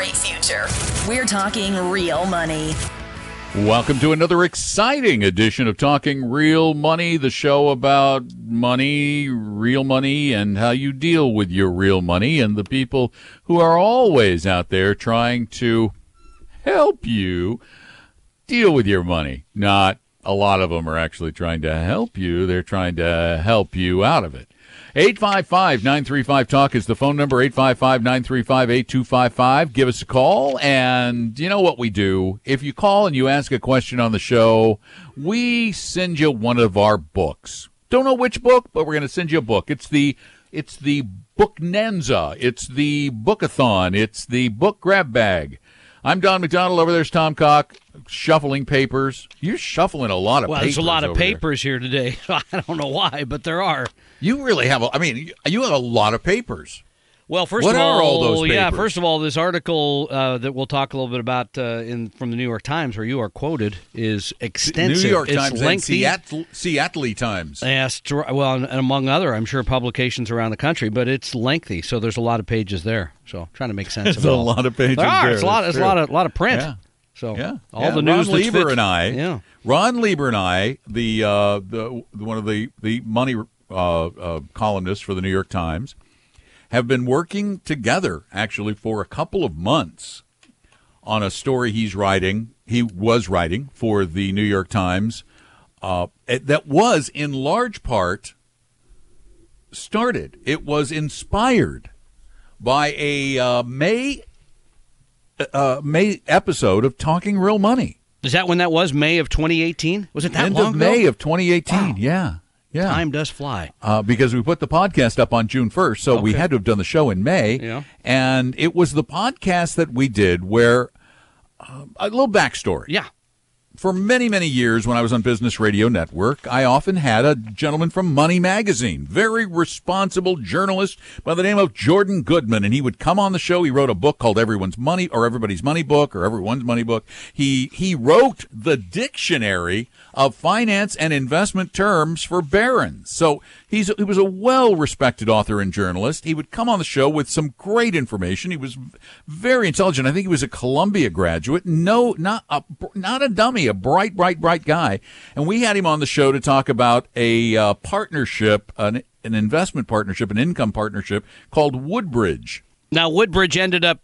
great future. We're talking real money. Welcome to another exciting edition of Talking Real Money, the show about money, real money, and how you deal with your real money, and the people who are always out there trying to help you deal with your money. Not a lot of them are actually trying to help you, they're trying to help you out of it. 855 935 Talk is the phone number 855 935 8255. Give us a call. And you know what we do? If you call and you ask a question on the show, we send you one of our books. Don't know which book, but we're going to send you a book. It's the it's the Booknanza. It's the Bookathon. It's the book grab bag. I'm Don McDonald. Over there's Tom Cock shuffling papers. You're shuffling a lot of well, papers. there's a lot of over there. papers here today. I don't know why, but there are. You really have. A, I mean, you have a lot of papers. Well, first What of all, all those yeah, first of all, this article uh, that we'll talk a little bit about uh, in from the New York Times, where you are quoted, is extensive. New York it's Times and. Seattle, Seattle Times. Yes, well, and among other, I'm sure publications around the country, but it's lengthy, so there's a lot of pages there. So trying to make sense of it a all. lot of pages There are. there, It's a lot. It's a lot of lot of print. Yeah. So Yeah, all Yeah, the news Ron Lieber fit- and I, Yeah. Ron Lieber and I, the uh, the one of the the money uh, uh, columnists for the New York Times, have been working together actually for a couple of months on a story he's writing. He was writing for the New York Times uh, that was in large part started. It was inspired by a uh, May uh, May episode of Talking Real Money. Is that when that was? May of 2018? Was it that End long of May of 2018. Yeah, yeah. Time does fly. Uh, because we put the podcast up on June 1st, so we had to have done the show in May. Yeah. And it was the podcast that we did where uh, a little backstory. Yeah. For many, many years when I was on Business Radio Network, I often had a gentleman from Money Magazine, very responsible journalist by the name of Jordan Goodman, and he would come on the show. He wrote a book called Everyone's Money or Everybody's Money Book or Everyone's Money Book. He he wrote the dictionary of finance and investment terms for Barron's. So he's he was a well-respected author and journalist. He would come on the show with some great information. He was very intelligent. I think he was a Columbia graduate. No, not a not a dummy, a bright, bright, bright guy. And we had him on the show to talk about a uh, partnership, an an investment partnership, an income partnership called Woodbridge. Now, Woodbridge ended up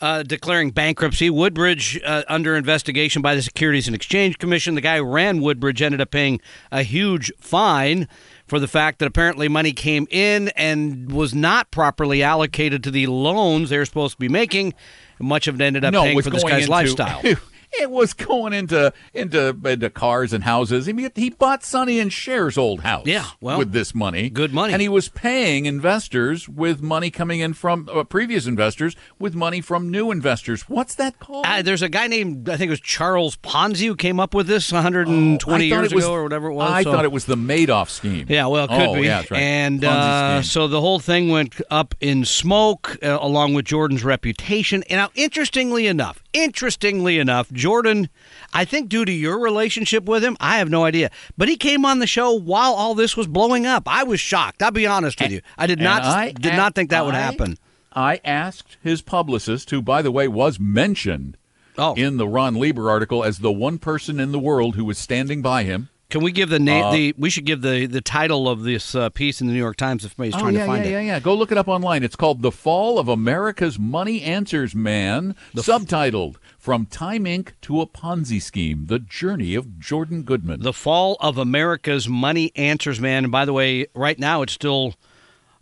uh, declaring bankruptcy. Woodbridge uh, under investigation by the Securities and Exchange Commission. The guy who ran Woodbridge ended up paying a huge fine for the fact that apparently money came in and was not properly allocated to the loans they were supposed to be making. Much of it ended up no, paying for this guy's into, lifestyle. It was going into into into cars and houses. I mean, he bought Sonny and Cher's old house. Yeah, well, with this money, good money. and he was paying investors with money coming in from uh, previous investors with money from new investors. What's that called? Uh, there's a guy named I think it was Charles Ponzi who came up with this 120 I thought years was- ago or whatever it was. I so- thought it was the Madoff scheme. Yeah, well, it could oh, be. Yeah, that's right. And uh, so the whole thing went up in smoke, uh, along with Jordan's reputation. And now, interestingly enough, interestingly enough, Jordan, I think due to your relationship with him, I have no idea, but he came on the show while all this was blowing up. I was shocked. I'll be honest with you. I did And not I- did not think that would happen. I asked his publicist, who, by the way, was mentioned Oh, in the Ron Lieber article as the one person in the world who was standing by him. can we give the name? Uh, the we should give the the title of this uh, piece in the New York Times if somebody's Oh trying yeah, to find yeah, it. yeah, yeah. Yeah. Go look it up online. It's called "The Fall of America's Money Answers Man," the subtitled "From Time Inc. to a Ponzi Scheme: The Journey of Jordan Goodman." The Fall of America's Money Answers Man. And by the way, right now it's still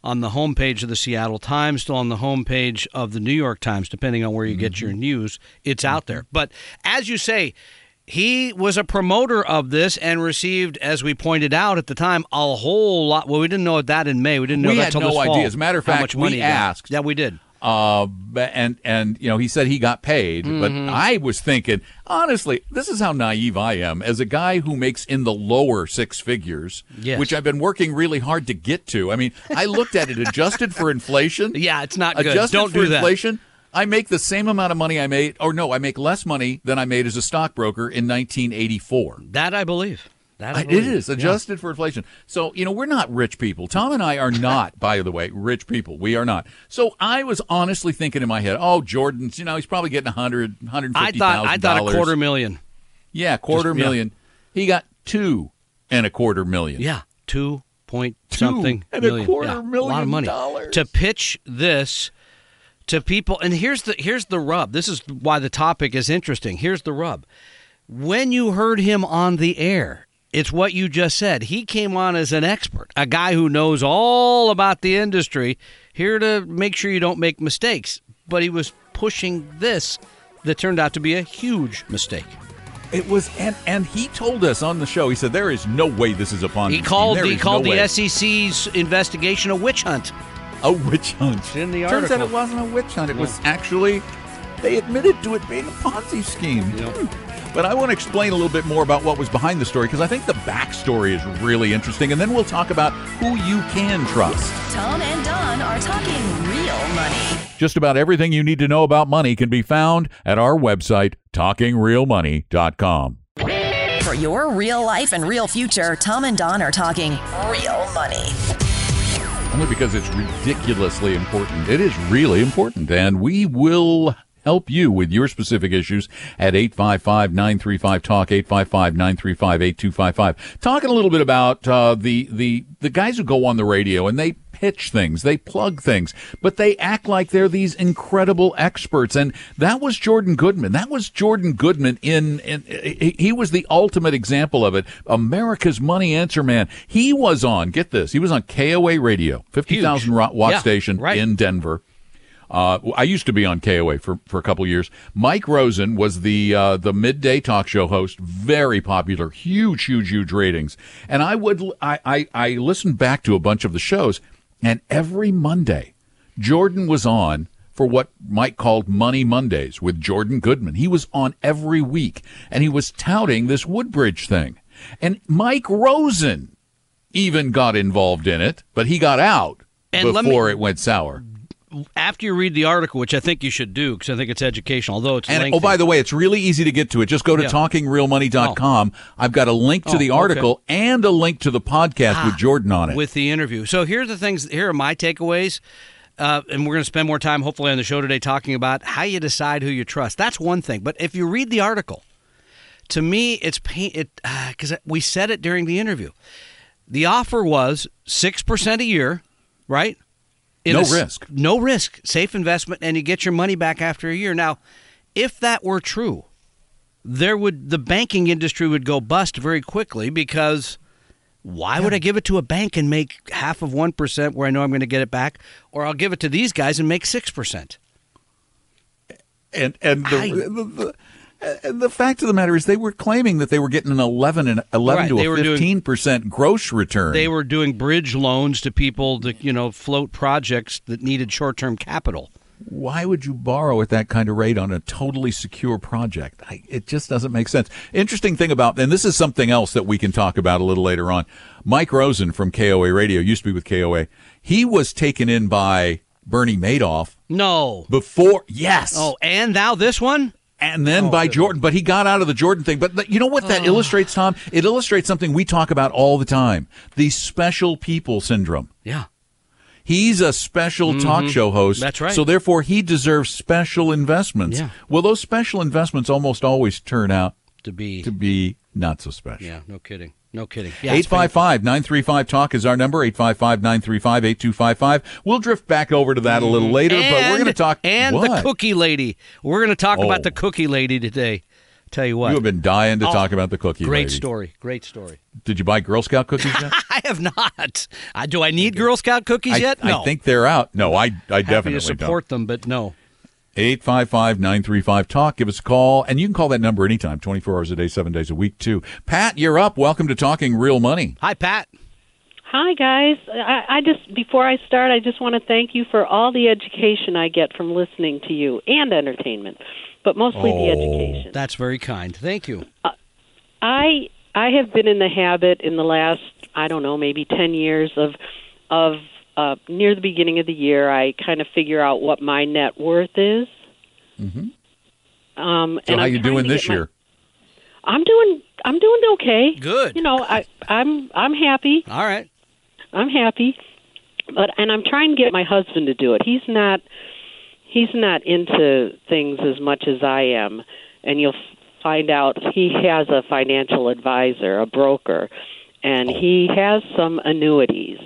on the homepage of the Seattle Times, still on the homepage of the New York Times, depending on where you get your mm-hmm. news. It's out there. But as you say, he was a promoter of this and received, as we pointed out at the time, a whole lot. Well, we didn't know that in May. We didn't know We that had till no this idea. fall, As a matter of how fact, much we money asked. Yeah, we did. Uh, and and you know he said he got paid, but Mm-hmm. I was thinking honestly, this is how naive I am as a guy who makes in the lower six figures, Yes. which I've been working really hard to get to. I mean, I looked at it adjusted for inflation. Yeah, it's not good. adjusted Don't for do that. inflation. I make the same amount of money I made, or no, I make less money than I made as a stockbroker in 1984. That I believe. That uh, I- I it is Yeah. adjusted for inflation. So, you know, we're not rich people. Tom and I are not, by the way, rich people. We are not. So I was honestly thinking in my head, oh, Jordan's, you know, he's probably getting 100, I 150,000 thought I thought a quarter million. Yeah, quarter Just- yeah. million. He got two and a quarter million. Yeah, two point Two something and a million. quarter Yeah, a lot of money dollars. to pitch this to people. And here's the here's the rub. This is why the topic is interesting. Here's the rub. When you heard him on the air, it's what you just said. He came on as an expert, a guy who knows all about the industry, here to make sure you don't make mistakes. But he was pushing this that turned out to be a huge mistake. It was, and and he told us on the show. He said there is no way this is a Ponzi He scheme. called There he called no way." the SEC's investigation a witch hunt. a witch hunt. in the Turns out it wasn't a witch hunt. It was actually they admitted to it being a Ponzi scheme. Hmm. But I want to explain a little bit more about what was behind the story because I think the backstory is really interesting, and then we'll talk about who you can trust. Tom and Don are talking real money. Just about everything you need to know about money can be found at our website, talkingrealmoney.com. For your real life and real future, Tom and Don are talking real money. Only because it's ridiculously important. It is really important, and we will help you with your specific issues at 855-935-TALK, 855-935-8255. Talking a little bit about uh, the, the, the guys who go on the radio and they pitch things, they plug things, but they act like they're these incredible experts. And that was Jordan Goodman. That was Jordan Goodman in, in he, he was the ultimate example of it. America's Money Answer Man. He was on, get this, he was on KOA radio, 50,000 Huge. watt Yeah, station right. in Denver. Uh, I used to be on KOA for, for a couple of years. Mike Rosen was the uh, the midday talk show host, very popular, huge, huge, huge ratings. And I would I, I I listened back to a bunch of the shows, and every Monday, Jordan was on for what Mike called Money Mondays with Jordan Goodman. He was on every week, and he was touting this Woodbridge thing. And Mike Rosen even got involved in it, but he got out And let me- before it went sour. After you read the article, which I think you should do because I think it's educational, although it's And lengthy. oh, by the way, it's really easy to get to it. Just go to Yeah. talkingrealmoney.com. I've got a link to Oh, the okay. Ah, article and a link to the podcast with Jordan on it. with the interview. So here's the things. Here are my takeaways, uh, and we're going to spend more time, hopefully, on the show today talking about how you decide who you trust. That's one thing. But if you read the article, to me, it's pain. It because we said it during the interview. The offer was six percent a year, right? No a risk. No risk. Safe investment, and you get your money back after a year. Now, if that were true, there would the banking industry would go bust very quickly because why would I give it to a bank and make half of 1% where I know I'm going to get it back or I'll give it to these guys and make 6%? and and the, I- the, the Uh, the fact of the matter is, they were claiming that they were getting an eleven and eleven Right, to they a 15% gross return. They were doing bridge loans to people to, you know, float projects that needed short-term capital. Why would you borrow at that kind of rate on a totally secure project? I, it just doesn't make sense. Interesting thing about, and this is something else that we can talk about a little later on. Mike Rosen from KOA Radio used to be with KOA. He was taken in by Bernie Madoff No. before. Yes. Oh, and now this one? And then by Jordan, but he got out of the Jordan thing. But you know what that illustrates, Tom? It illustrates something we talk about all the time: the special people syndrome. Yeah. He's a special talk show host. Mm-hmm. That's right. So therefore, he deserves special investments. Yeah. Well, those special investments almost always turn out To be. to be not so special. Yeah, no kidding. No kidding. Yeah, 855 935 Talk is our number. 855 935 8255. We'll drift back over to that a little mm. later, but we're going to talk. And what? the cookie lady. We're going to talk Oh. about the cookie lady today. Tell you what. You have been dying to Oh, talk about the cookie lady. Great lady. story. Great story. Did you buy Girl Scout cookies yet? I have not. I, do I need Girl Scout cookies I, yet? No. I think they're out. No, I, I Happy definitely to support them, but no. Don't. 855-935-TALK. Give us a call. And you can call that number anytime, 24 hours a day, seven days a week, too. Pat, you're up. Welcome to Talking Real Money. Hi, Pat. Hi, guys. I, I just before I start, I just want to thank you for all the education I get from listening to you and entertainment, but mostly the oh. education. That's very kind. Thank you. Uh, I I have been in the habit in the last I don't know maybe ten years of of uh, near the beginning of the year I kind of figure out what my net worth is. Mm-hmm. Um, So and how I'm you doing this get my- year? I'm doing I'm doing okay. Good. You know, I I'm I'm happy. All right. I'm happy. But and I'm trying to get my husband to do it. He's not he's not into things as much as I am. And you'll find out he has a financial advisor, a broker, and he has some annuities.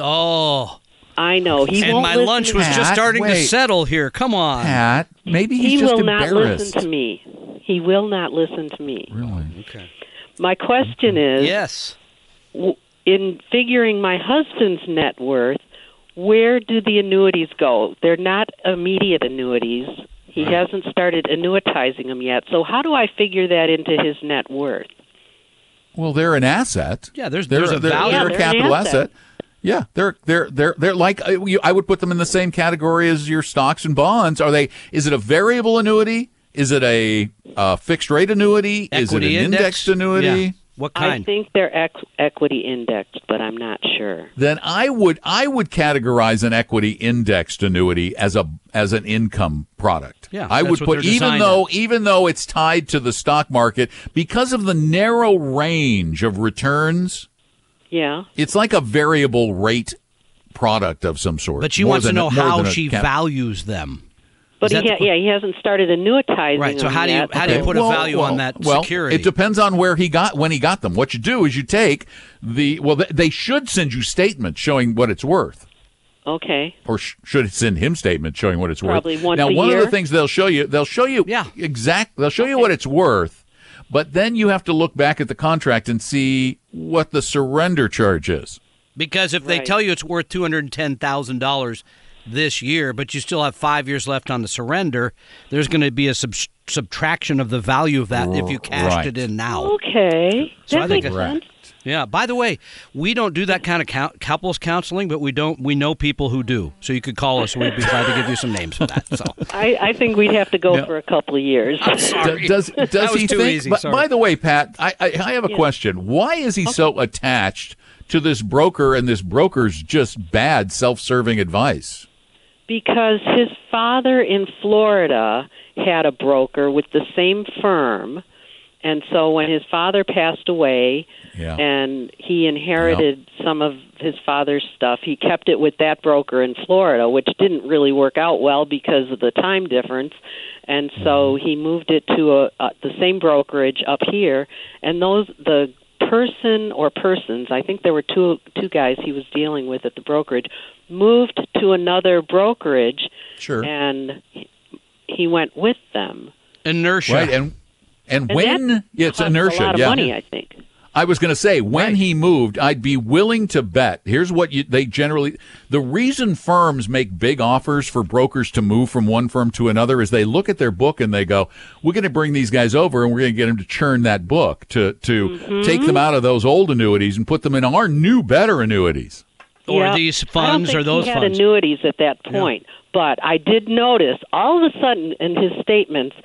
Oh, I know he and won't my lunch to was me. just Pat, starting to settle here. Come on. Pat, maybe he's He just will not listen to me. He will not listen to me. Really? Okay. My question is Yes. in figuring my husband's net worth, where do the annuities go? They're not immediate annuities. He hasn't started annuitizing them yet. So how do I figure that into his net worth? Well, they're an asset. Yeah, there's- they're, there's a they're, value. They're Yeah, a they're an capital asset. asset. Yeah, they're they're they're they're like uh, I would put them in the same category as your stocks and bonds. Are they? Is it a variable annuity? Is it a uh, fixed rate annuity? is it an Equity index? indexed annuity? Yeah. What kind? I think they're ex- equity indexed, but I'm not sure. Then I would I would categorize an equity indexed annuity as a as an income product. Yeah, I that's would what put even though as. even though it's tied to the stock market because of the narrow range of returns. Yeah. It's like a variable rate product of some sort. but she More wants to know a- how she cap- values them. But Is he ha- the- yeah, he hasn't started annuitizing Right, so them how do you- yet. how do you so- put a value on that well, security? It depends on where he got when he got them. What you do is you take the well, they should send you statements showing what it's worth, Okay. or sh- should send him statements showing what it's Probably worth. once now, a one of the things they'll show you, they'll show you Yeah. exact. They'll show you what it's worth, but then you have to look back at the contract and see what the surrender charge is. Because if they tell you it's worth two hundred and ten thousand dollars this year, but you still have five years left on the surrender, there's going to be a sub- subtraction of the value of that if you cashed Right. it in now. Okay. So that I makes Correct. sense. Yeah. By the way, we don't do that kind of cou- couples counseling, but we don't. We know people who do. So you could call us. And we'd be glad to give you some names for that. So I, I think we'd have to go Yeah. for a couple of years. D- does does That was he too think? easy, but sorry. by the way, Pat, I, I, I have a question. Why is he so attached to this broker and this broker's just bad self-serving advice? because his father in Florida had a broker with the same firm. And so when his father passed away Yeah. and he inherited some of his father's stuff, he kept it with that broker in Florida, which didn't really work out well because of the time difference. And so mm-hmm. he moved it to a, a the same brokerage up here and those the person or persons, I think there were two two guys he was dealing with at the brokerage, moved to another brokerage Sure. and he- he went with them. inertia. Right, and and, And when yeah, it's inertia. a lot of yeah. money, I think. I was going to say when he moved, I'd be willing to bet. Here's what you, they generally the reason firms make big offers for brokers to move from one firm to another is they look at their book and they go, "We're going to bring these guys over and we're going to get them to churn that book to to Mm-hmm. take them out of those old annuities and put them in our new better annuities." Or Yeah. these I don't funds think or those he had funds. annuities at that point, but I did notice all of a sudden in his statements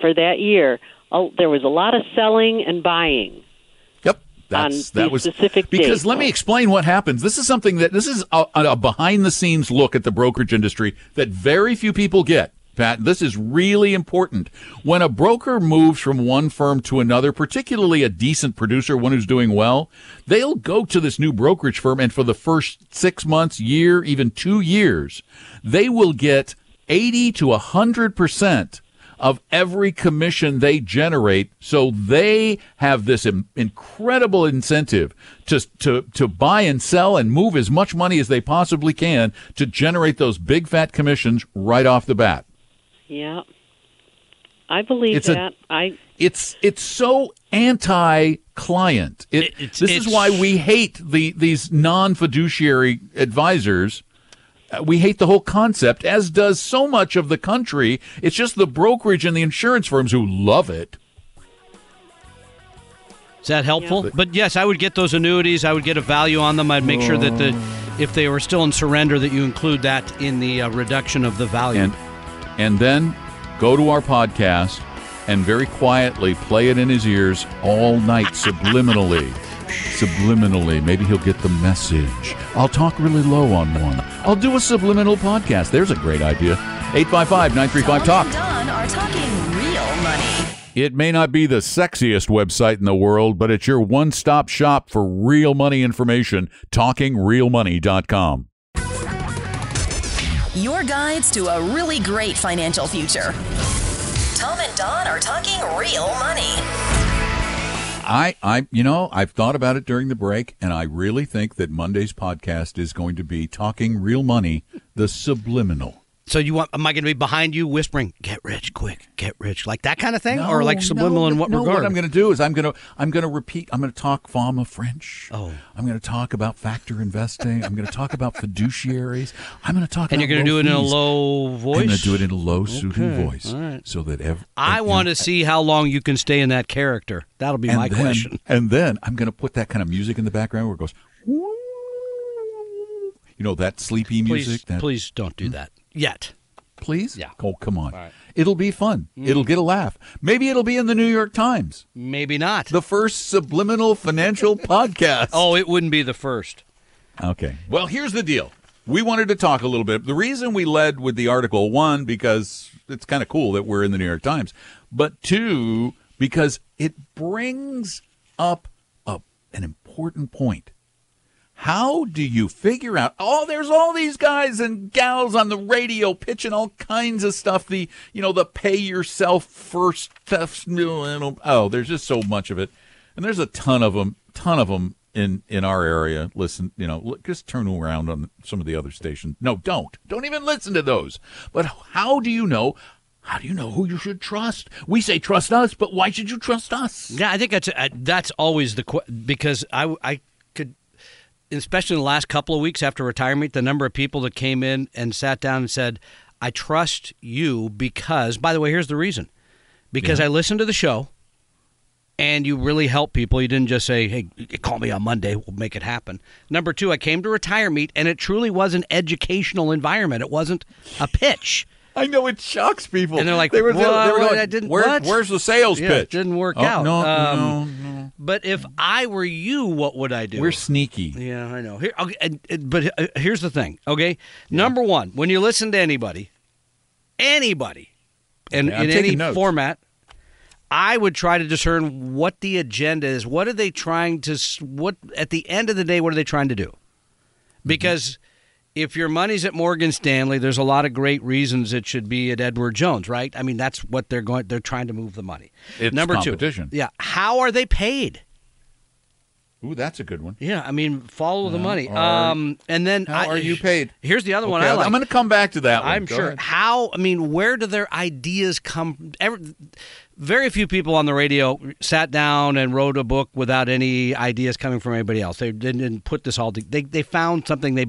for that year, oh, there was a lot of selling and buying. Yep. That's On that was specific because let me explain what happens. This is something that this is a, a behind the scenes look at the brokerage industry that very few people get. Pat, this is really important. When a broker moves from one firm to another, particularly a decent producer, one who's doing well, they'll go to this new brokerage firm and for the first six months, year, even two years, they will get 80 to 100% of every commission they generate. So they have this Im- incredible incentive to, to, to buy and sell and move as much money as they possibly can to generate those big fat commissions right off the bat. Yeah. I believe It's that. I It's, it's so anti client. It, It- it's- this is why we hate the, these non fiduciary advisors. Uh, We hate the whole concept, as does so much of the country. It's just the brokerage and the insurance firms who love it. Is that helpful? But yes, I would get those annuities. I would get a value on them. I'd make sure that the, if they were still in surrender, that you include that in the uh, reduction of the value. and and then go to our podcast and very quietly play it in his ears all night subliminally subliminally maybe he'll get the message i'll talk really low on one i'll do a subliminal podcast there's a great idea 855-935 Tom talk and Don are talking real money. It may not be the sexiest website in the world, but it's your one stop shop for real money information. TalkingRealMoney.com. Your guides to a really great financial future. Tom and Don are talking real money. I, I, you know, I've thought about it during the break, and I really think that Monday's podcast is going to be talking real money, the subliminal. So you want? Am I going to be behind you whispering, "Get rich quick, get rich," like that kind of thing, or like subliminal no, in what no, regard? What I'm going to do is I'm going to I'm going to repeat. I'm going to talk Fama French. Oh. I'm going to talk about factor investing. I'm going to talk about fiduciaries. I'm going to talk. and you're going to do it in a low voice. I'm going to do it in a low soothing Okay, voice, all right. so that every. I want to see how long you can stay in that character. That'll be my then, question. And then I'm going to put that kind of music in the background where it goes. You know that sleepy Please, music. that, please don't do that yet. please. Yeah. Oh, come on. right. It'll be fun. Mm. It'll get a laugh. Maybe it'll be in the New York Times. Maybe not. The first subliminal financial podcast. oh, it wouldn't be the first. Okay. Well, here's the deal. We wanted to talk a little bit. The reason we led with the article, one, because it's kind of cool that we're in the New York Times, but two, because it brings up a, an important point. How do you figure out? Oh, there's all these guys and gals on the radio pitching all kinds of stuff. The you know the pay yourself first stuff. Oh, there's just so much of it, and there's a ton of them. Ton of them in in our area. Listen, you know, just turn around on some of the other stations. No, don't. Don't even listen to those. But how do you know? How do you know who you should trust? We say trust us, but why should you trust us? Yeah, I think that's uh, that's always the que- because I I especially in the last couple of weeks after retirement, the number of people that came in and sat down and said, "I trust you because." By the way, here's the reason: because I listened to the show, and you really help people. You didn't just say, "Hey, call me on Monday, we'll make it happen." Number two, I came to retire meet, and it truly was an educational environment. It wasn't a pitch. I know it shocks people, And they're like, they were, they were "What? going, I didn't- Where, what?" "Where's the sales Yeah, pitch?" it didn't work Oh, out. No, Um, no, no. But if I were you, what would I do? We're sneaky. Yeah, I know. Here, okay, but uh, here's the thing. Okay, number one, when you listen to anybody, anybody, and Okay, in any notes. format, I would try to discern what the agenda is. What are they trying to? What at the end of the day, what are they trying to do? Because if your money's at Morgan Stanley, there's a lot of great reasons it should be at Edward Jones, right? I mean, that's what they're going. They're trying to move the money. It's number competition. two, yeah. How are they paid? Ooh, that's a good one. Yeah, I mean, follow the money. are- Um, and then How I- are you paid? Here's the other one Okay, I like. I'm going to come back to that one. I'm Go sure. ahead. How? I mean, where do their ideas come? Every, very few people on the radio sat down and wrote a book without any ideas coming from anybody else. They didn't put this all. They they found something they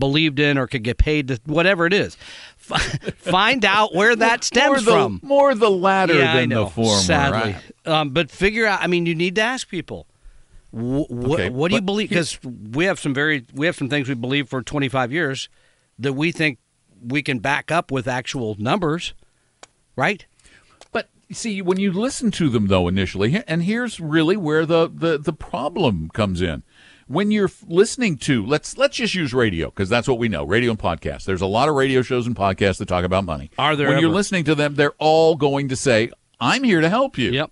believed in or could get paid to whatever it is. Find out where that stems more the, from. More the latter yeah, than the former. Sadly, right? um, but figure out. I mean, you need to ask people. Wh- Okay, what do you believe? Because we have some very we have some things we believe for 25 years that we think we can back up with actual numbers, right? But see, when you listen to them though initially, and here's really where the the, the problem comes in. When you're listening to let's let's just use radio because that's what we know, radio and podcasts. There's a lot of radio shows and podcasts that talk about money. Are there When you're listening to them, they're all going to say, "I'm here to help you." Yep.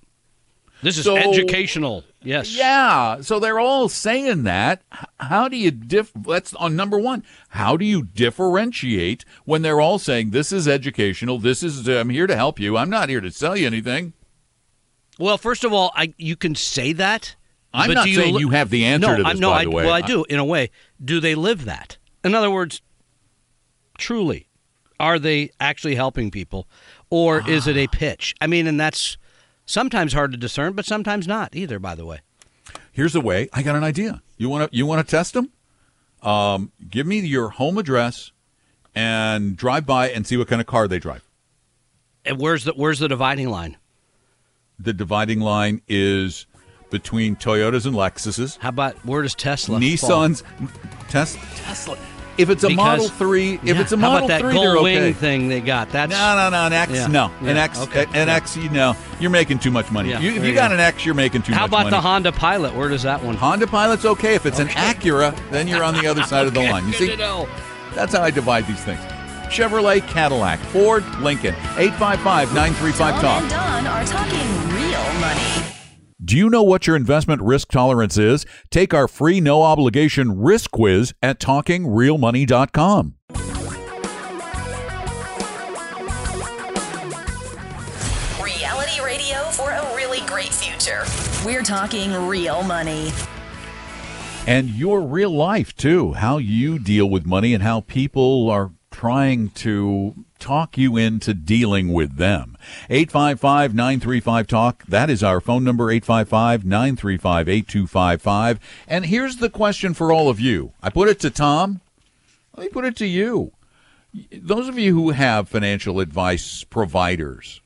This is So- educational. Yes. Yeah, so they're all saying that. How do you diff? That's on number one. How do you differentiate when they're all saying this is educational? This is I'm here to help you. I'm not here to sell you anything. Well, first of all, I you can say that. I'm but not saying li- you have the answer no, to this. no, by I, the way, well, I do in a way. Do they live that? In other words, truly, are they actually helping people, or is it a pitch? I mean, and that's sometimes hard to discern, but sometimes not either. By the way. Here's the way. I got an idea. You want to you want to test them? Um, give me your home address and drive by and see what kind of car they drive. And where's the where's the dividing line? The dividing line is between Toyotas and Lexuses. How about where does Tesla? fall? Nissan's Tes- Tesla. If it's a Because- Model Three, if Yeah, it's a how Model about that Three, gold they're wing okay. thing they got? That's No, no, no, an X, Yeah, no, an X, okay, an yeah. X. You know, you're making too much money. Yeah, you, if you you got an X, you're making too How much money. How about the Honda Pilot? Where does that one? Honda Pilot's okay if it's an Acura. Then you're on the other side of the line. You see, to know. that's how I divide these things. Chevrolet, Cadillac, Ford, Lincoln. 855 935 Tom Talk. and Don are talking real money. Do you know what your investment risk tolerance is? Take our free no obligation risk quiz at talkingrealmoney.com. Reality radio for a really great future. We're talking real money. and your real life too how you deal with money and how people are trying to talk you into dealing with them. 855-935 talk. That is our phone number 855-935-8255 and here's the question for all of you. I put it to tom. Let me put it to you. Those of you who have financial advice providers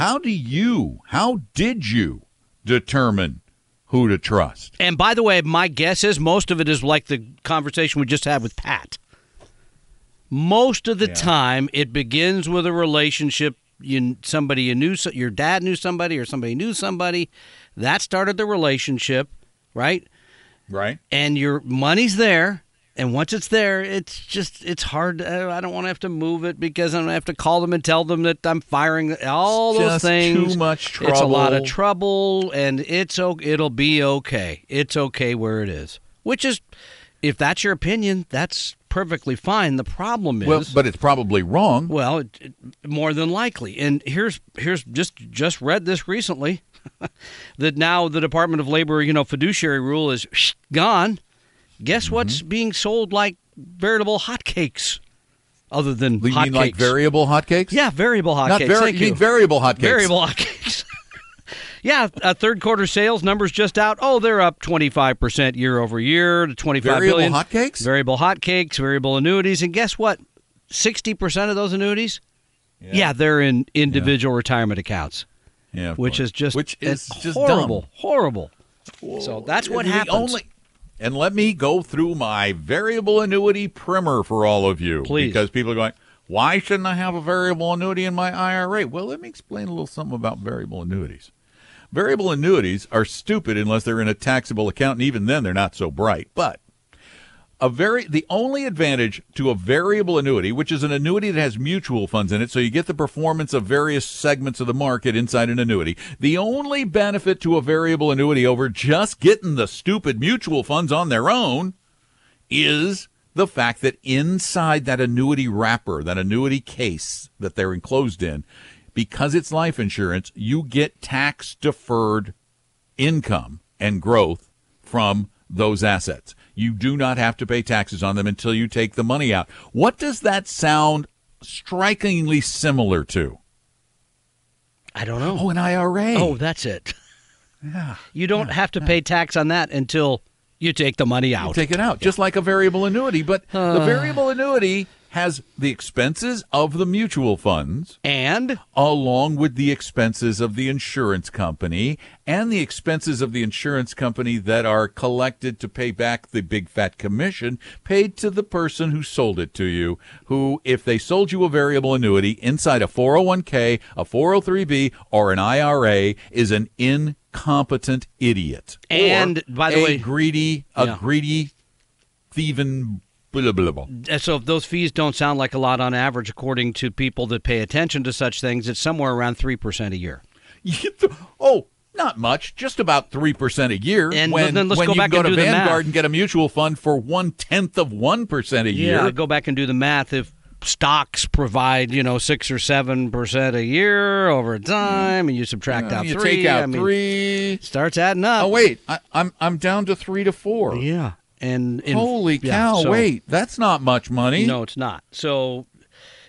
how do you how did you determine who to trust? And by the way, my guess is most of it is like the conversation we just had with Pat. Most of the Yeah. time, it begins with a relationship. You somebody you knew, your dad knew somebody, or somebody knew somebody. That started the relationship, right? right And your money's there. And once it's there, it's just it's hard. uh, I don't want to have to move it because I'm gonna have to call them and tell them that I'm firing all those just things. too much trouble. It's a lot of trouble. and it's it'll be okay. It's okay where it is. Which is, if that's your opinion, that's perfectly fine. The problem is, Well, but it's probably wrong. well, it, it- more than likely. And here's here's just just read this recently that now the Department of Labor, you know, fiduciary rule is gone. Guess Mm-hmm. what's being sold like veritable hotcakes, other than You hotcakes? mean like variable hotcakes? yeah, variable hotcakes. Not. Thank You mean variable hotcakes. Variable hotcakes. Yeah, uh, third quarter sales numbers just out. Oh, they're up 25% year over year to 25 Variable billion. hotcakes? Variable hotcakes, variable annuities. And guess what? 60% of those annuities? Yeah, they're in individual retirement accounts, Yeah, which course. is just which is just horrible. dumb. Horrible. So that's what The happens. Only, and let me go through my variable annuity primer for all of you, Please. because people are going. Why shouldn't I have a variable annuity in my IRA? Well, let me explain a little something about variable annuities. Variable annuities are stupid unless they're in a taxable account, and even then they're not so bright. But a very the only advantage to a variable annuity, which is an annuity that has mutual funds in it, so you get the performance of various segments of the market inside an annuity. The only benefit to a variable annuity over just getting the stupid mutual funds on their own is the fact that inside that annuity wrapper, that annuity case that they're enclosed in, because it's life insurance, you get tax deferred income and growth from those assets. You do not have to pay taxes on them until you take the money out. What does that sound strikingly similar to? I don't know. Oh, an IRA. Oh, that's it. Yeah. You don't have to pay tax on that until you take the money out. take it out, just like a variable annuity. But the uh. variable annuity has the expenses of the mutual funds and along with the expenses of the insurance company and the expenses of the insurance company that are collected to pay back the big fat commission paid to the person who sold it to you who if they sold you a variable annuity inside a 401k a 403b or an IRA is an incompetent idiot And, by the a way- greedy a Yeah. greedy thieving blah, blah, blah. And so if those fees don't sound like a lot on average, according to people that pay attention to such things, it's somewhere around three percent a year. Oh, not much, just about three percent a year. And when, then let's when go you back go and to do the math. and get a mutual fund for one tenth of one percent a Yeah, year. go back and do the math. If stocks provide, you know, six or seven percent a year over mm. time, and you subtract out you three, take out I mean, three. starts adding up. Oh wait, I, I'm I'm down to three to four. yeah, and in, Holy yeah, cow! so- wait, that's not much money. no, it's not. So,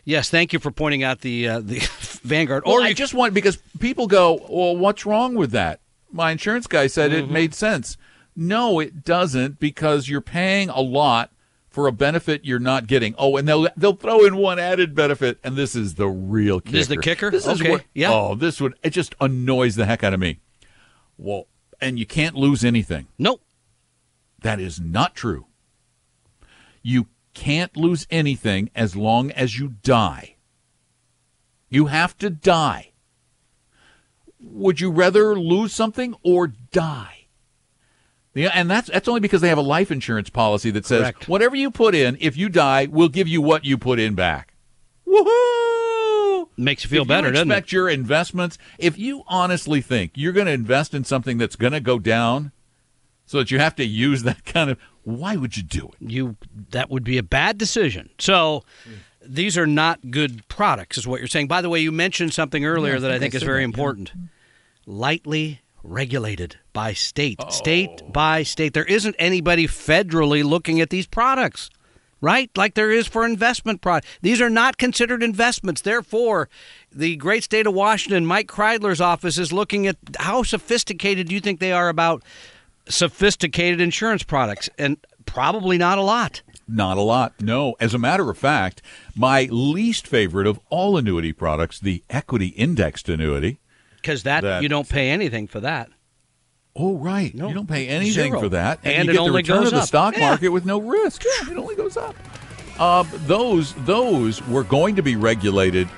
yes, thank you for pointing out the uh, the Vanguard. Or or I you just want because people go, well, what's wrong with that? My insurance guy said Mm-hmm. it made sense. No, it doesn't because you're paying a lot for a benefit you're not getting. Oh, and they'll they'll throw in one added benefit, and this is the real kicker. This is the kicker? This is Okay, what, yeah. Oh, this would it just annoys the heck out of me. Well, and you can't lose anything. nope. That is not true. You can't lose anything as long as you die. You have to die. Would you rather lose something or die? Yeah, and that's that's only because they have a life insurance policy that says Correct. whatever you put in, if you die, we'll give you what you put in back. woohoo! Makes you feel if better, you doesn't it? expect your investments, if you honestly think you're going to invest in something that's going to go down, so that you have to use that kind of, why would you do it? you that would be a bad decision. So these are not good products, is what you're saying. By the way, you mentioned something earlier Yeah, I that I think think I is very that, yeah. important. Lightly regulated by state, oh. state by state. There isn't anybody federally looking at these products. Right, like there is for investment products. These are not considered investments. Therefore, the great state of Washington, Mike Kreidler's office is looking at how sophisticated do you think they are about sophisticated insurance products, and probably not a lot. Not a lot. No. As a matter of fact, my least favorite of all annuity products, the equity indexed annuity. Because that, That- you don't pay anything for that. Oh, right. No, you don't pay anything zero. for that. And you it get only the return goes of the up. stock Yeah. market with no risk. It only goes up. Uh, those those were going to be regulated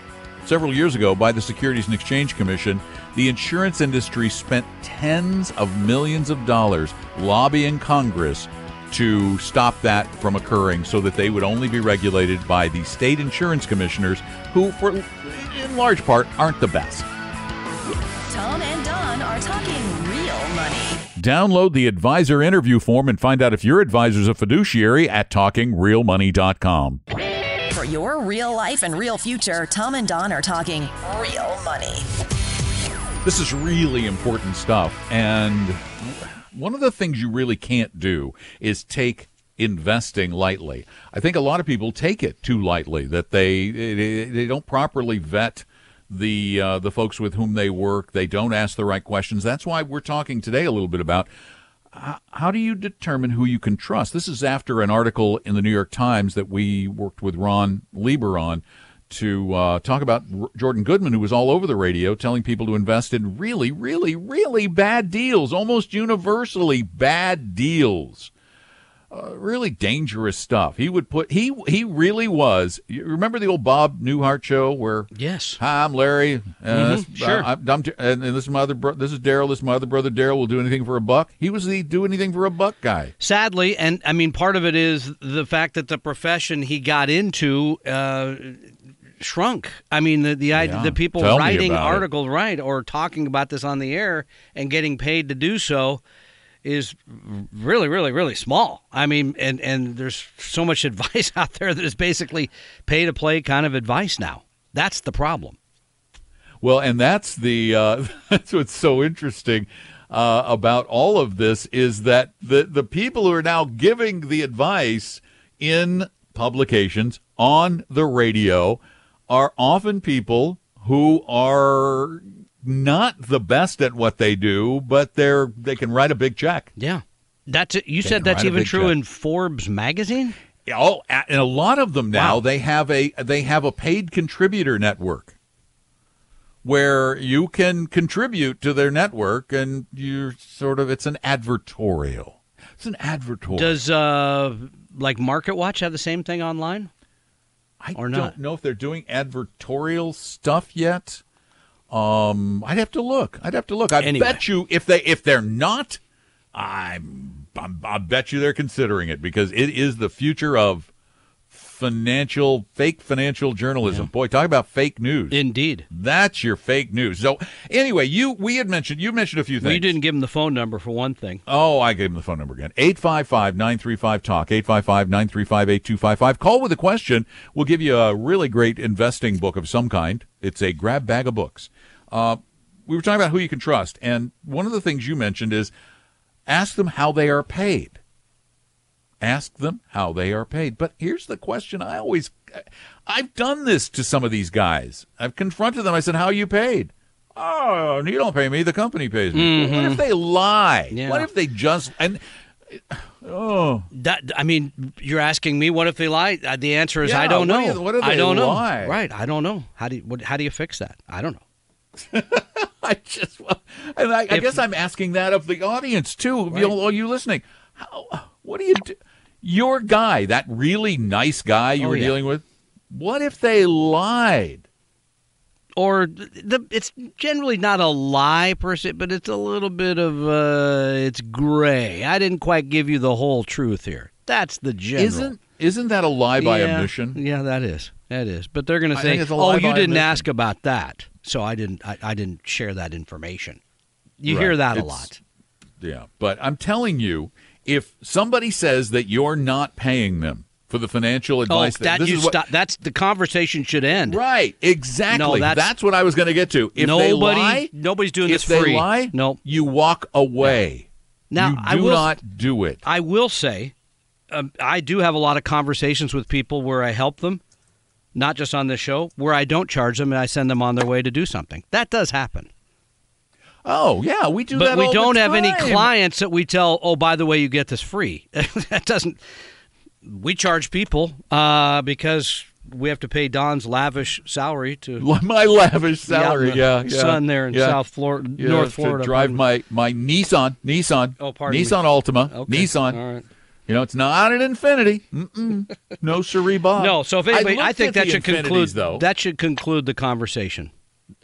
several years ago by the Securities and Exchange Commission. The insurance industry spent tens of millions of dollars lobbying Congress to stop that from occurring so that they would only be regulated by the state insurance commissioners who for in large part aren't the best. Tom and Don are talking real money. Download the advisor interview form and find out if your advisor's a fiduciary at talkingrealmoney.com. For your real life and real future, Tom and Don are talking real money. This is really important stuff. And one of the things you really can't do is take investing lightly. I think a lot of people take it too lightly that they they, don't properly vet the uh, the folks with whom they work. They don't ask the right questions. That's why we're talking today a little bit about how do you determine who you can trust? This is after an article in the New York Times that we worked with Ron Lieber on to uh, talk about R- Jordan Goodman, who was all over the radio telling people to invest in really, really, really bad deals, almost universally bad deals. Uh, really dangerous stuff. He would put he he really was. You remember the old Bob Newhart show where Yes. Hi, I'm Larry. Uh, Mhm, this- sure. I, I'm, I'm- and this is my other. Bro- this is Daryl. This is my other brother. Daryl will do anything for a buck. He was the do anything for a buck guy. Sadly, and I mean, part of it is the fact that the profession he got into uh, shrunk. I mean, the the, Yeah. the people Tell writing articles, right, or talking about this on the air and getting paid to do so is really, really, really small. I mean, and and there's so much advice out there that is basically pay to play kind of advice now. That's the problem. Well, and that's the uh, that's what's so interesting uh, about all of this is that the the people who are now giving the advice in publications on the radio are often people who are not the best at what they do, but they're they can write a big check. Yeah. That's. You They said that's even true check. in Forbes magazine? Oh, and a lot of them now Wow. they have a they have a paid contributor network where you can contribute to their network and you're sort of it's an advertorial. It's an advertorial. Does uh like Market Watch have the same thing online? I or don't not? know if they're doing advertorial stuff yet. Um, I'd have to look. I'd have to look. I Anyway. bet you if they if they're not, I'm, I'm I bet you they're considering it because it is the future of financial fake financial journalism. Boy, talk about fake news. Indeed. That's your fake news. So anyway, you we had mentioned you mentioned a few things. You didn't give him the phone number for one thing. Oh, I gave him the phone number again. 855-935-TALK, 855-935-8255. Call with a question. We'll give you a really great investing book of some kind. It's a grab bag of books. Uh, we were talking about who you can trust, and one of the things you mentioned is ask them how they are paid. Ask them how they are paid. But here's the question I always I've done this to some of these guys. I've confronted them. I said, "How are you paid?" Oh, you don't pay me. The company pays me. What if they lie? Yeah. What if they just and oh That, I mean, you're asking me what if they lie? Uh, The answer is Yeah, I don't what know. do what do I don't know. lie? Right, I don't know. How do you, what, how do you fix that? I don't know. I just and I, I guess I'm asking that of the audience too. Of you, all you listening, how, what do you do? Your guy, that really nice guy you Oh, were yeah. dealing with. What if they lied? Or the, it's generally not a lie per se, but it's a little bit of uh, it's gray. I didn't quite give you the whole truth here. That's the general. Isn't isn't that a lie by yeah, omission? Yeah, that is. That is. but they're going to say, "Oh, you didn't omission." ask about that, so I didn't. I, I didn't share that information." You Right. hear that a lot. Yeah, but I'm telling you, if somebody says that you're not paying them for the financial Oh, advice, that you what, stop. That's the conversation should end. Right, exactly. No, that's- what I was going to get to. If they Nobody- lie, nobody's doing if this free. they lie, Nope. you walk away. Now, you do I will- not do it. I will say, um, I do have a lot of conversations with people where I help them, not just on this show, where I don't charge them and I send them on their way to do something. That does happen. Oh yeah, we do but that. we don't have any clients that we tell, oh, by the way, you get this free. that doesn't. We charge people uh, because we have to pay Don's lavish salary to My lavish salary, yeah, yeah, son there in yeah. South Florida, Yeah, North to Florida. drive my my Nissan, Nissan, Oh, pardon me. Nissan Altima, Okay. Nissan. All right. You know, it's not an Infiniti. Mm-mm. No, siree, Bob. No, so if anybody, I, looked think that should conclude. Though. That should conclude the conversation.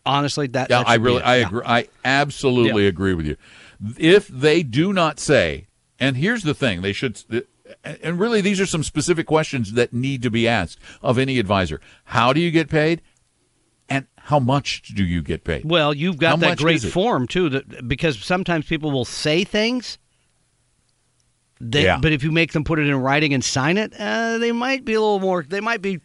Honestly, that. Yeah, I really. I Yeah. agree. I absolutely Yeah. agree with you. If they do not say, and here's the thing, they should, and really, these are some specific questions that need to be asked of any advisor. How do you get paid, and how much do you get paid? Well, you've got How that great form too, that because sometimes people will say things. Yeah. But if you make them put it in writing and sign it, uh, they might be a little more. They might be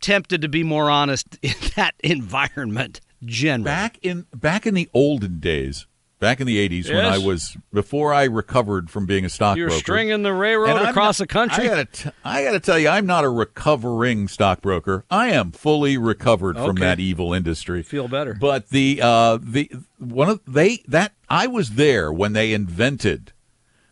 tempted to be more honest in that environment. Generally, back in back in the olden days, back in the '80s when I was before I recovered from being a stockbroker. you're stringing the railroad And across not- the country. I gotta, t- I gotta tell you, I'm not a recovering stockbroker. I am fully recovered from that evil industry. Feel better. But the uh, the one of they that I was there when they invented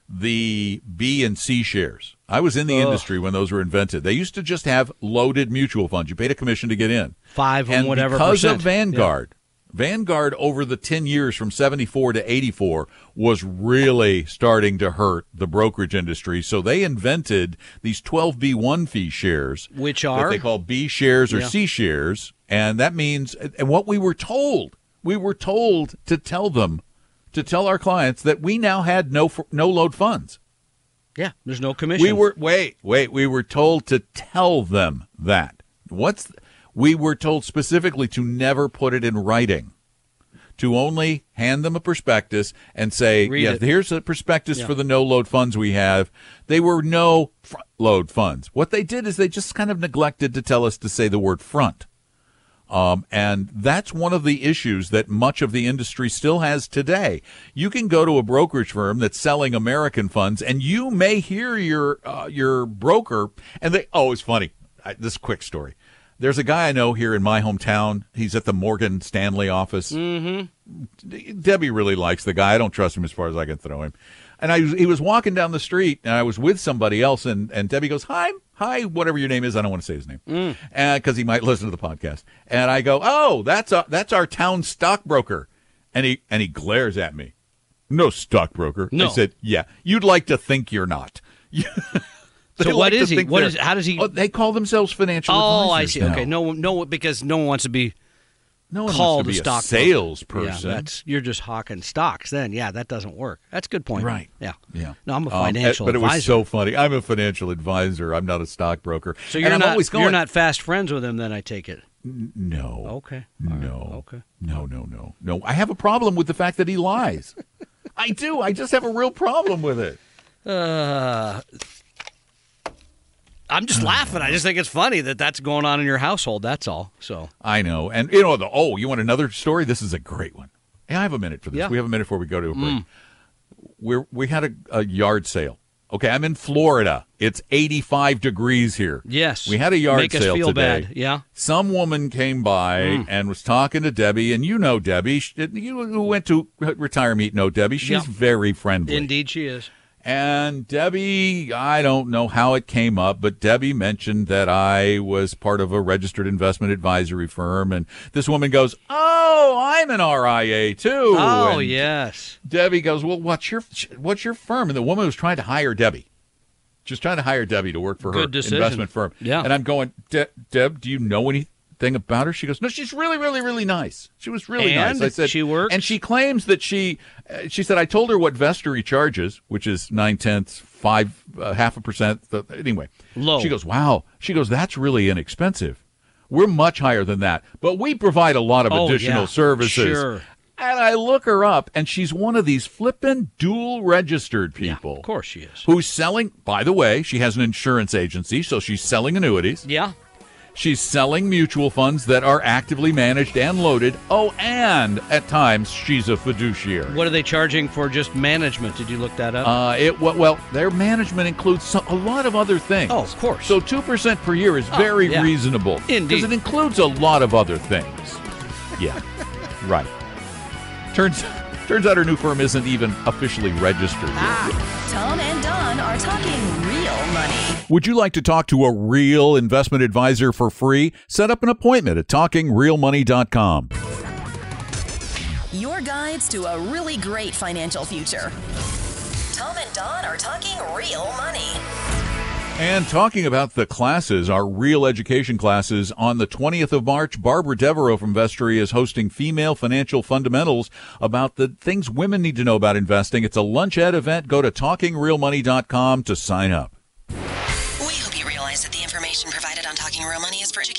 the B and C shares. I was in the industry when those were invented. They used to just have loaded mutual funds. You paid a commission to get in. Five and and whatever because percent. of Vanguard. Vanguard over the 10 years from 74 to 84 was really starting to hurt the brokerage industry. So they invented these 12B1 fee shares, Which are? they call B shares or Yeah. C shares. And that means, and what we were told, we were told to tell them, to tell our clients that we now had no, no load funds. yeah, there's no commission. We were wait, wait. We were told to tell them that. What's we were told specifically to never put it in writing. To only hand them a prospectus and say, Read "Yeah, it. here's a prospectus Yeah. for the no load funds we have." They were no front load funds. What they did is they just kind of neglected to tell us to say the word front. Um, and that's one of the issues that much of the industry still has today. You can go to a brokerage firm that's selling American funds, and you may hear your uh, your broker, and they oh, it's funny. I, this quick story. There's a guy I know here in my hometown. He's at the Morgan Stanley office. Mm-hmm. Debbie really likes the guy. I don't trust him as far as I can throw him. And I he was walking down the street, and I was with somebody else, and, and Debbie goes, "Hi, hi, whatever your name is. I don't want to say his name, mm. uh, because he might listen to the podcast." And I go, "Oh, that's a, that's our town stockbroker," and he and he glares at me. No stockbroker. No. I said, "Yeah, you'd like to think you're not." So what like is he? What is- how does he- Oh, they call themselves financial. Oh, I see. now. Okay, no, no, because no one wants to be no one called wants to be a stock salesperson. Yeah, that's you're just hawking stocks. Then, yeah, that doesn't work. That's a good point. Right. Yeah. Yeah. No, I'm a Um, financial but it was advisor. so funny. I'm a financial advisor. I'm not a stockbroker. so And you're I'm not always going, you're not fast friends with him. Then I take it. No. Okay. All right. No. Okay. No, no, no. No. I have a problem with the fact that he lies. I do. I just have a real problem with it. Uh, I'm just laughing. I just think it's funny that that's going on in your household. That's all. So I know. And you know, the oh, you want another story? This is a great one. Hey, I have a minute for this. Yeah. We have a minute before we go to a break. We're we had a, a yard sale. Okay, I'm in Florida. It's 85 degrees here. yes, We had a yard Make us sale feel today. bad. Yeah. Some woman came by Mm. and was talking to Debbie, and you know Debbie. She- You who went to retire meet know Debbie. She's Yeah. very friendly. Indeed, she is. And Debbie, I don't know how it came up, but Debbie mentioned that I was part of a registered investment advisory firm. And this woman goes, Oh, I'm an RIA too. Oh And yes. Debbie goes, Well, what's your what's your firm? And the woman was trying to hire Debbie. Just trying to hire Debbie to work for her decision. investment firm. Yeah. And I'm going, De- Deb, do you know anything about her? She goes, No, she's really, really, really nice. She was really And nice. I said, she works? And she claims that she, uh, she said, I told her what Vestory charges, which is nine tenths, five, uh, half a percent. The, anyway, Low. She goes, Wow. She goes, That's really inexpensive. We're much higher than that, but we provide a lot of Oh, additional yeah, services. sure. And I look her up, and she's one of these flippin' dual registered people. Yeah, Of course she is. Who's selling, by the way, she has an insurance agency, so she's selling annuities. Yeah. She's selling mutual funds that are actively managed and loaded. Oh, and at times she's a fiduciary. What are they charging for just management? Did you look that up? Uh, it well, well, their management includes so, a lot of other things. Oh, of course. So two percent per year is very yeah. reasonable Indeed. because it includes a lot of other things. Yeah, right. Turns turns out her new firm isn't even officially registered. yet. Tom and Don are talking real money. Would you like to talk to a real investment advisor for free? Set up an appointment at talkingrealmoney.com. Your guides to a really great financial future. Tom and Don are talking real money. And talking about the classes, our real education classes, on the 20th of March, Barbara Devereaux from Vestory is hosting Female Financial Fundamentals about the things women need to know about investing. It's a lunch ed event. Go to talkingrealmoney.com to sign up.